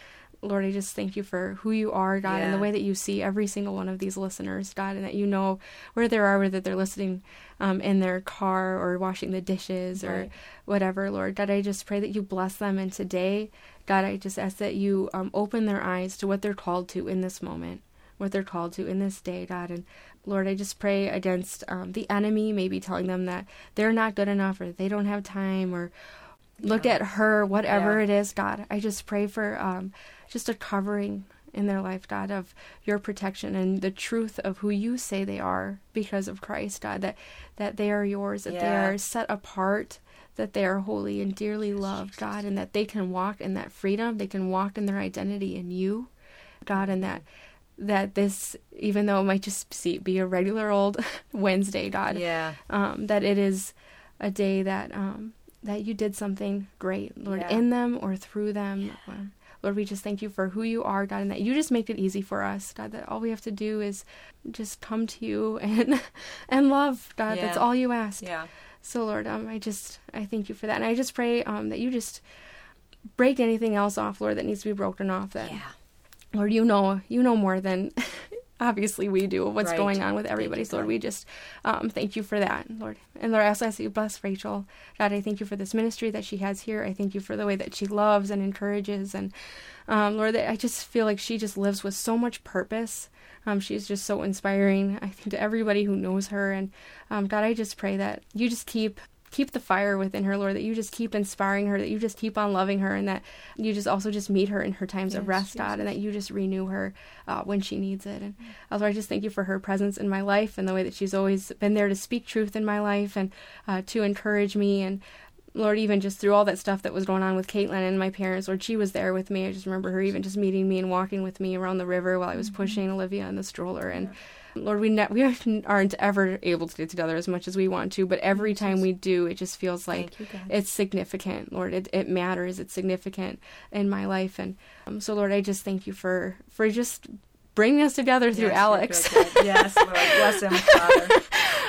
Lord, I just thank you for who you are, God, and the way that you see every single one of these listeners, God, and that you know where they are, whether they're listening um, in their car or washing the dishes or whatever, Lord. God, I just pray that you bless them. And today, God, I just ask that you um, open their eyes to what they're called to in this moment, what they're called to in this day, God. And Lord, I just pray against um, the enemy, maybe telling them that they're not good enough or they don't have time or look Yeah. at her, whatever Yeah. it is, God. I just pray for um, just a covering in their life, God, of your protection and the truth of who you say they are because of Christ, God, that, that they are yours, that they are set apart, that they are holy and dearly loved, God, and that they can walk in that freedom, they can walk in their identity in you, God, and that that this, even though it might just see, be a regular old (laughs) Wednesday, God, Yeah. um, that it is a day that um, that you did something great, Lord, Yeah. in them or through them. Um, Lord, we just thank you for who you are, God, and that you just make it easy for us, God. That all we have to do is just come to you (laughs) and and love, God. That's all you ask. Yeah. So, Lord, um, I just I thank you for that, and I just pray um, that you just break anything else off, Lord, that needs to be broken off. That Yeah. Lord, you know, you know more than (laughs) obviously we do of what's Right. going on with everybody. so Lord, we just um, thank you for that, Lord. And Lord, I also ask that you bless Rachel. God, I thank you for this ministry that she has here. I thank you for the way that she loves and encourages, and um, Lord, I just feel like she just lives with so much purpose. Um, she's just so inspiring. I think to everybody who knows her, and um, God, I just pray that you just keep keep the fire within her, Lord, that you just keep inspiring her, that you just keep on loving her, and that you just also just meet her in her times of Yes, rest, God, and that you just renew her uh, when she needs it. And uh, Lord, I just thank you for her presence in my life and the way that she's always been there to speak truth in my life and uh, to encourage me. And Lord, even just through all that stuff that was going on with Caitlin and my parents, Lord, she was there with me. I just remember her even just meeting me and walking with me around the river while I was pushing Olivia in the stroller. And Lord, we ne- we (laughs) aren't ever able to get together as much as we want to, but every time we do, it just feels like you, it's significant, Lord. It it matters. It's significant in my life, and um, so Lord, I just thank you for for just bringing us together through Yes, Alex. yes, Lord. Bless him, (laughs) Father.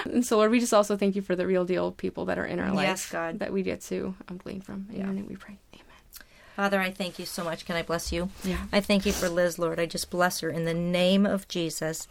and so Lord, we just also thank you for the real deal people that are in our life Yes, God. that we get to um, glean from. In Yeah. your name, we pray. Father, I thank you so much. Can I bless you? Yeah. I thank you for Liz, Lord. I just bless her in the name of Jesus.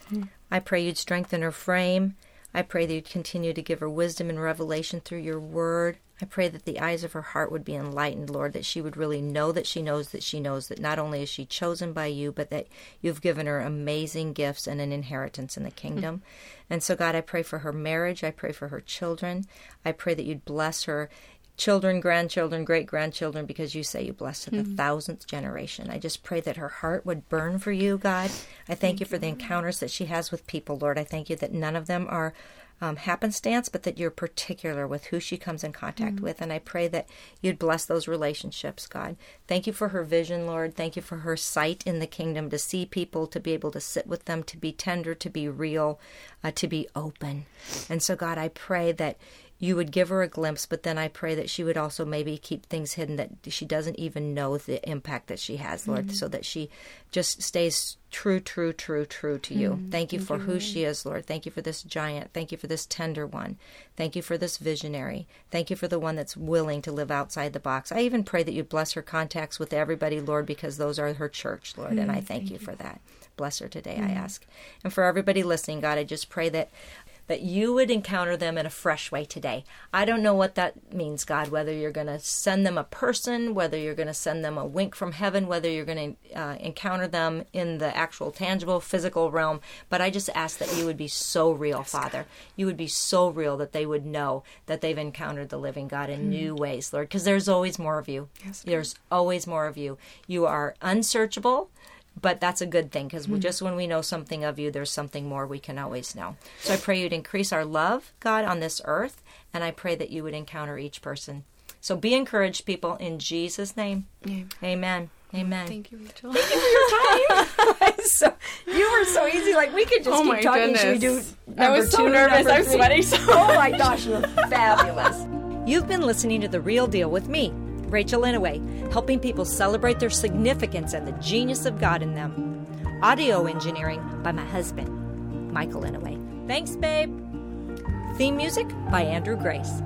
I pray you'd strengthen her frame. I pray that you'd continue to give her wisdom and revelation through your word. I pray that the eyes of her heart would be enlightened, Lord, that she would really know that she knows that she knows that not only is she chosen by you, but that you've given her amazing gifts and an inheritance in the kingdom. Mm. And so, God, I pray for her marriage. I pray for her children. I pray that you'd bless her children, grandchildren, great grandchildren, because you say you bless to the thousandth generation. I just pray that her heart would burn for you, God. I thank, you for the encounters that she has with people, Lord. I thank you that none of them are um, happenstance, but that you're particular with who she comes in contact with. And I pray that you'd bless those relationships, God. Thank you for her vision, Lord. Thank you for her sight in the kingdom to see people, to be able to sit with them, to be tender, to be real, uh, to be open. And so, God, I pray that you would give her a glimpse, but then I pray that she would also maybe keep things hidden that she doesn't even know the impact that she has, Lord, so that she just stays true, true, true, true to you. Thank you for who she is, Lord. Thank you for this giant. Thank you for this tender one. Thank you for this visionary. Thank you for the one that's willing to live outside the box. I even pray that you bless her contacts with everybody, Lord, because those are her church, Lord, and I thank, you for that. Bless her today, I ask. And for everybody listening, God, I just pray that that you would encounter them in a fresh way today. I don't know what that means, God, whether you're going to send them a person, whether you're going to send them a wink from heaven, whether you're going to uh, encounter them in the actual tangible physical realm, but I just ask that you would be so real, Father. You would be so real that they would know that they've encountered the living God in new ways, Lord, because there's always more of you. Yes, there's always more of you. You are unsearchable but that's a good thing because hmm. just when we know something of you, there's something more we can always know. So I pray you'd increase our love, God, on this earth, and I pray that you would encounter each person. So be encouraged, people, in Jesus' name. Amen. Amen. Oh, Amen. Thank you, Rachel. (laughs) (laughs) so you were so easy. Like we could just Oh keep talking. Should we do. I was so nervous. I'm sweating so Oh my gosh, you're fabulous. You've been listening to The Real Deal with me, Rachel Inouye, helping people celebrate their significance and the genius of God in them. Audio engineering by my husband, Michael Inouye. Thanks, babe. Theme music by Andrew Grace.